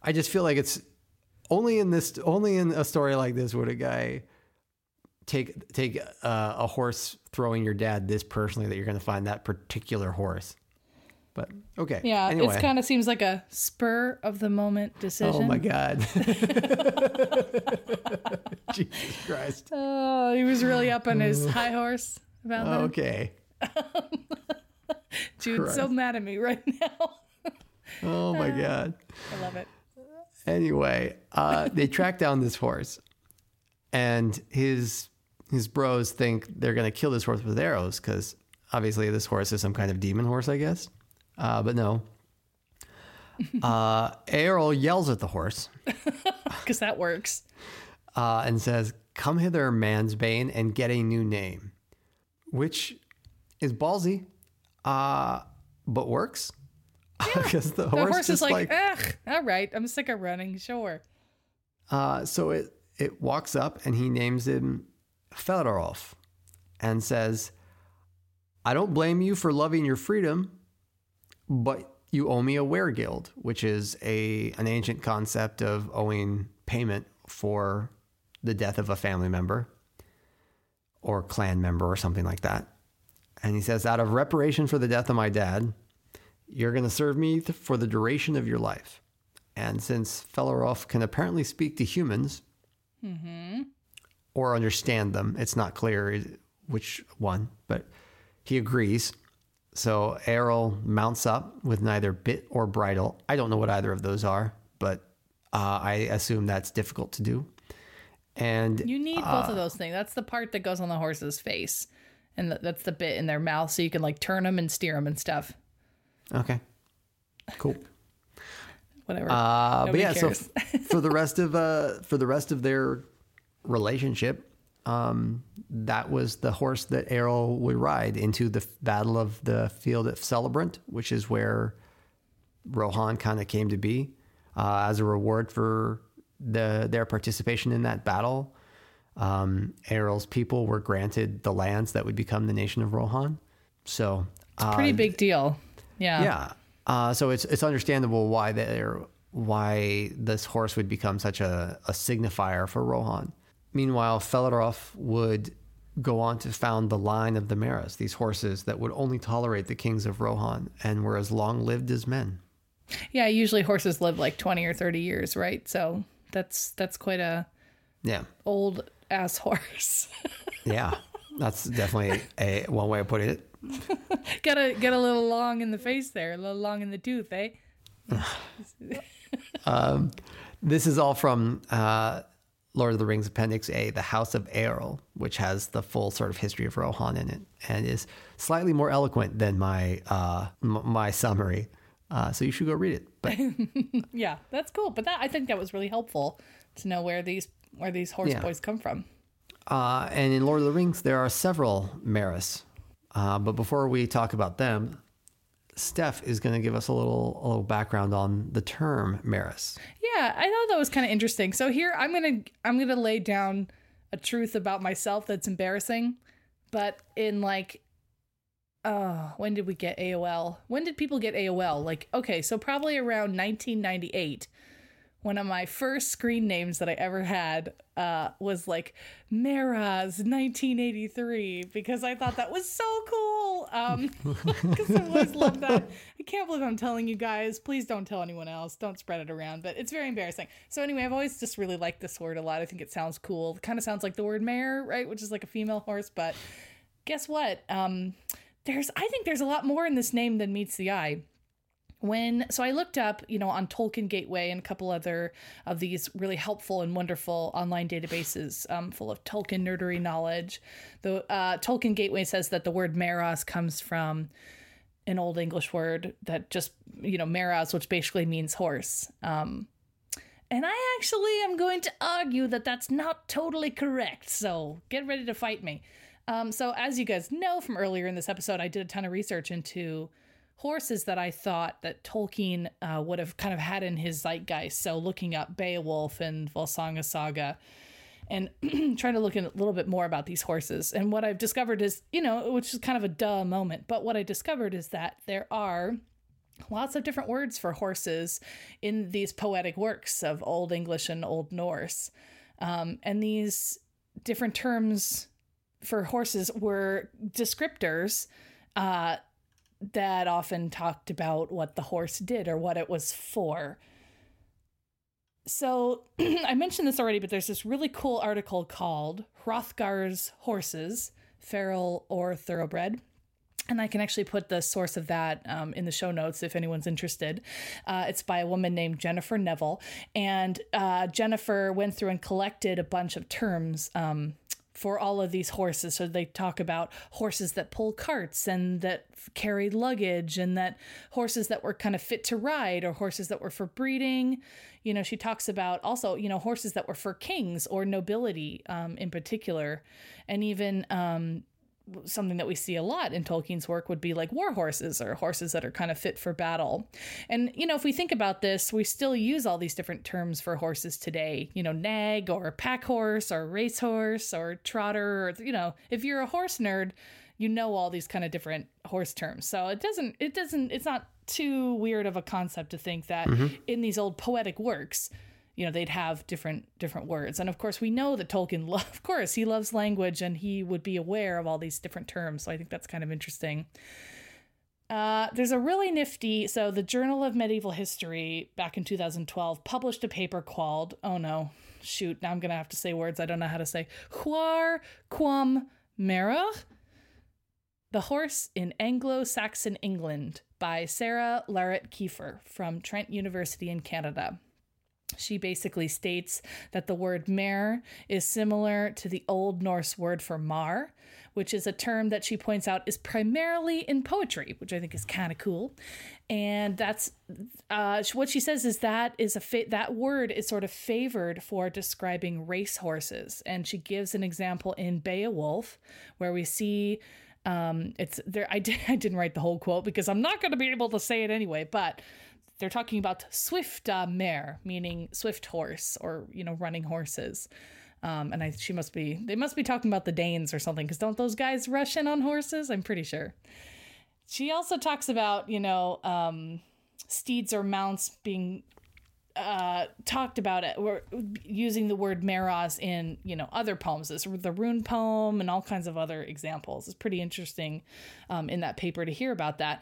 I just feel like it's only in this only in a story like this would a guy take take uh, a horse throwing your dad this personally that you're going to find that particular horse. But okay. Yeah, Anyway. it kind of seems like a spur of the moment decision. Oh my god. (laughs) (laughs) Jesus Christ. Oh, he was really up on his high horse about that. Okay. (laughs) Jude's so mad at me right now. Oh my god. I love it. Anyway, uh, they track down this horse, and his his bros think they're gonna kill this horse with arrows because obviously this horse is some kind of demon horse, I guess. Uh, but no. (laughs) Uh, Eorl yells at the horse (laughs) Because that works. uh, and says, "Come hither, man's bane, and get a new name," which is ballsy, uh, but works (laughs) because the, The horse, horse, is like, ugh, all right, I'm sick of running, sure. Uh, so it it walks up and he names him Felaróf and says, "I don't blame you for loving your freedom, but you owe me a weregild, which is a an ancient concept of owing payment for the death of a family member or clan member or something like that." And he says, "Out of reparation for the death of my dad, you're going to serve me th- for the duration of your life." And since Felaróf can apparently speak to humans mm-hmm. or understand them, it's not clear which one, but he agrees. So Eorl mounts up with neither bit or bridle. I don't know what either of those are, but uh, I assume that's difficult to do. And You need both of those things. That's the part that goes on the horse's face. And th- that's the bit in their mouth so you can like turn them and steer them and stuff. okay, cool. Whatever. Uh, but yeah, cares. so for the (laughs) rest of uh, for the rest of their relationship, um, that was the horse that Eorl would ride into the battle of the field at Celebrant, which is where Rohan kind of came to be uh, as a reward for the their participation in that battle. Um, Eorl's people were granted the lands that would become the nation of Rohan. So uh, Pretty big deal. Yeah. yeah. Uh, so it's it's understandable why they're why this horse would become such a, a signifier for Rohan. Meanwhile, Felaróf would go on to found the line of the Mearas, these horses that would only tolerate the kings of Rohan and were as long lived as men. Yeah, usually horses live like 20 or 30 years, right? So that's that's quite a Yeah. old ass horse. (laughs) Yeah. That's definitely a one way of putting it. got a get a little long in the face there, a little long in the tooth, eh? (sighs) This is all from uh, Lord of the Rings Appendix A, The House of Eorl, which has the full sort of history of Rohan in it and is slightly more eloquent than my uh, m- my summary. Uh, so you should go read it. But (laughs) Yeah, that's cool. But that I think that was really helpful to know where these where these horse Yeah. boys come from. uh, and in Lord of the Rings, there are several Mearas. Uh, but before we talk about them, Steph is going to give us a little a little background on the term Mearas. Yeah, I thought that was kind of interesting. So here I'm gonna I'm gonna lay down a truth about myself that's embarrassing, but in like, oh, when did we get AOL? When did people get AOL? Like, okay, so probably around 1998. One of my first screen names that I ever had uh, was like Maraz 1983 because I thought that was so cool. Um, (laughs) because I've always loved that. I can't believe I'm telling you guys. Please don't tell anyone else. Don't spread it around. But it's very embarrassing. So anyway, I've always just really liked this word a lot. I think it sounds cool. It kind of sounds like the word mare, right? Which is like a female horse. But guess what? Um, there's I think there's a lot more in this name than meets the eye. When so i looked up you know on tolkien gateway and a couple other of these really helpful and wonderful online databases um, full of tolkien nerdery knowledge. The uh, tolkien gateway says that the word Mearas comes from an old english word that just you know meros which basically means horse. Um, and i actually am going to argue that that's not totally correct so get ready to fight me. Um, so as you guys know from earlier in this episode i did a ton of research into horses that I thought that Tolkien uh, would have kind of had in his zeitgeist. So looking up Beowulf and Volsunga Saga and (clears throat) trying to look a little bit more about these horses. And what I've discovered is, you know, which is kind of a duh moment, but what I discovered is that there are lots of different words for horses in these poetic works of Old English and Old Norse. Um, and these different terms for horses were descriptors uh, that often talked about what the horse did or what it was for. So (clears throat) I mentioned this already, but there's this really cool article called Hrothgar's Horses, Feral or Thoroughbred. And I can actually put the source of that um, in the show notes if anyone's interested. Uh, it's by a woman named Jennifer Neville. And uh, Jennifer went through and collected a bunch of terms um, for all of these horses. So they talk about horses that pull carts and that carry luggage, and that horses that were kind of fit to ride, or horses that were for breeding. You know, she talks about also, you know, horses that were for kings or nobility um, in particular, and even um, something that we see a lot in Tolkien's work would be like war horses or horses that are kind of fit for battle. And, you know, if we think about this, we still use all these different terms for horses today, you know, nag or pack horse or racehorse or trotter, or, you know, if you're a horse nerd, you know all these kind of different horse terms. So it doesn't, it doesn't, it's not too weird of a concept to think that mm-hmm. in these old poetic works, you know they'd have different different words. And of course we know that tolkien (laughs) lo- of course he loves language and he would be aware of all these different terms. So i think that's kind of interesting. Uh, there's a really nifty so the journal of medieval history back in 2012 published a paper called oh no shoot now i'm gonna have to say words i don't know how to say. Hwær cwom mearh the horse in anglo-saxon england by sarah larratt Keefer from trent university in canada she basically states that the word mare is similar to the Old Norse word for mar, which is a term that she points out is primarily in poetry, which I think is kind of cool. And that's uh, what she says is that is a fa- that word is sort of favored for describing race horses, and she gives an example in Beowulf where we see um, it's there. I, did, (laughs) I didn't write the whole quote because I'm not going to be able to say it anyway, but they're talking about swift uh, mare, meaning swift horse or you know running horses. Um, and I, she must be, they must be talking about the Danes or something, because don't those guys rush in on horses? I'm pretty sure. She also talks about, you know, um, steeds or mounts being uh, talked about it. We're using the word meros in, you know, other poems. This the rune poem and all kinds of other examples. It's pretty interesting um, in that paper to hear about that.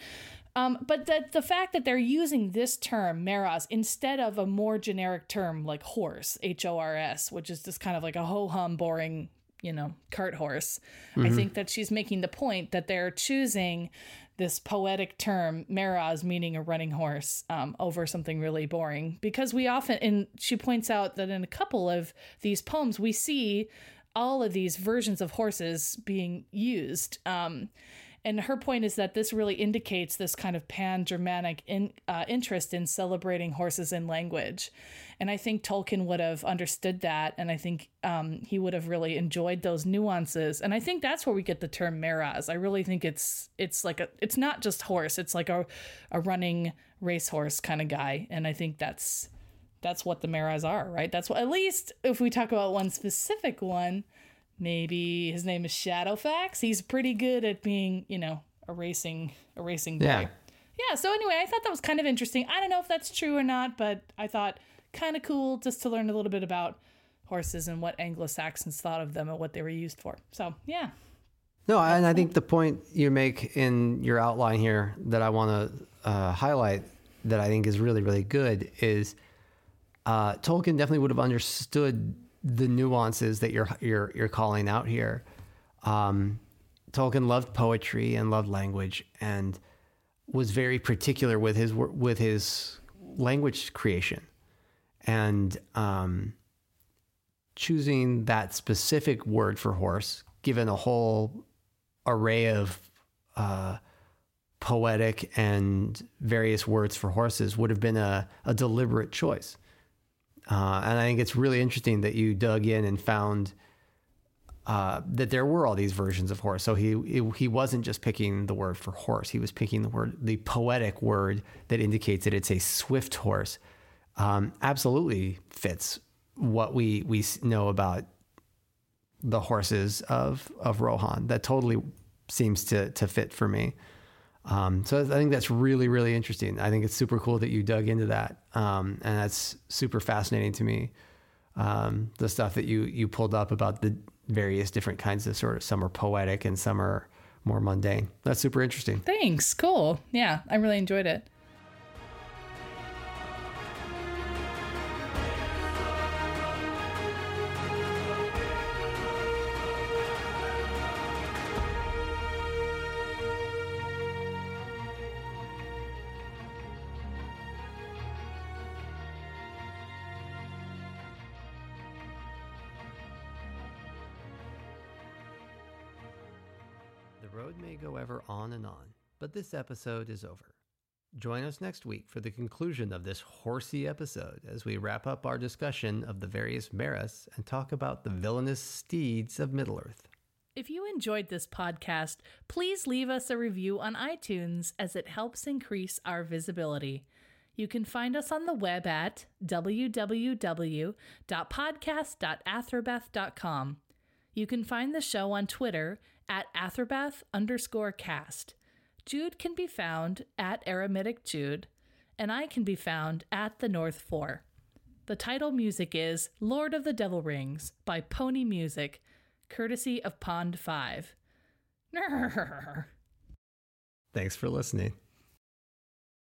Um, but the, the fact that they're using this term, meros, instead of a more generic term like horse, H O R S, which is just kind of like a ho hum, boring, you know, cart horse, mm-hmm. I think that she's making the point that they're choosing this poetic term, meros, meaning a running horse, um, over something really boring. Because we often, and she points out that in a couple of these poems, we see all of these versions of horses being used. Um, and her point is that this really indicates this kind of pan Germanic in, uh, interest in celebrating horses in language. And I think Tolkien would have understood that. And I think um, he would have really enjoyed those nuances. And I think that's where we get the term Mearas. I really think it's it's like a it's not just horse, it's like a, a running racehorse kind of guy. And I think that's that's what the Mearas are, right? That's what at least if we talk about one specific one, maybe his name is Shadowfax. He's pretty good at being, you know, a racing a racing boy. Yeah. Yeah, so anyway, I thought that was kind of interesting. I don't know if that's true or not, but I thought kind of cool just to learn a little bit about horses and what Anglo-Saxons thought of them and what they were used for. So, yeah. No, and I think the point you make in your outline here that I want to uh, highlight that I think is really, really good is uh, Tolkien definitely would have understood the nuances that you're you're you're calling out here. Um, Tolkien loved poetry and loved language, and was very particular with his with his language creation, and um, choosing that specific word for horse, given a whole array of uh, poetic and various words for horses, would have been a, a deliberate choice. Uh, and I think it's really interesting that you dug in and found uh, that there were all these versions of horse. So he he wasn't just picking the word for horse; he was picking the word, the poetic word that indicates that it's a swift horse. Um, absolutely fits what we we know about the horses of of Rohan. That totally seems to to fit for me. Um, so I think that's really really interesting. I think it's super cool that you dug into that, um, and that's super fascinating to me. Um, the stuff that you you pulled up about the various different kinds of sort of some are poetic and some are more mundane. That's super interesting. Thanks. Cool. Yeah, I really enjoyed it. On and on, but this episode is over. Join us next week for the conclusion of this horsey episode as we wrap up our discussion of the various Mearas and talk about the villainous steeds of Middle Earth. If you enjoyed this podcast, please leave us a review on iTunes as it helps increase our visibility. You can find us on the web at www.podcast.athrabeth.com. You can find the show on Twitter at athrabeth underscore cast. Jude can be found at Eremitic Jude, and I can be found at the North Four. The title music is Lord of the Devil Rings by Pony Music, courtesy of Pond 5. (laughs) Thanks for listening.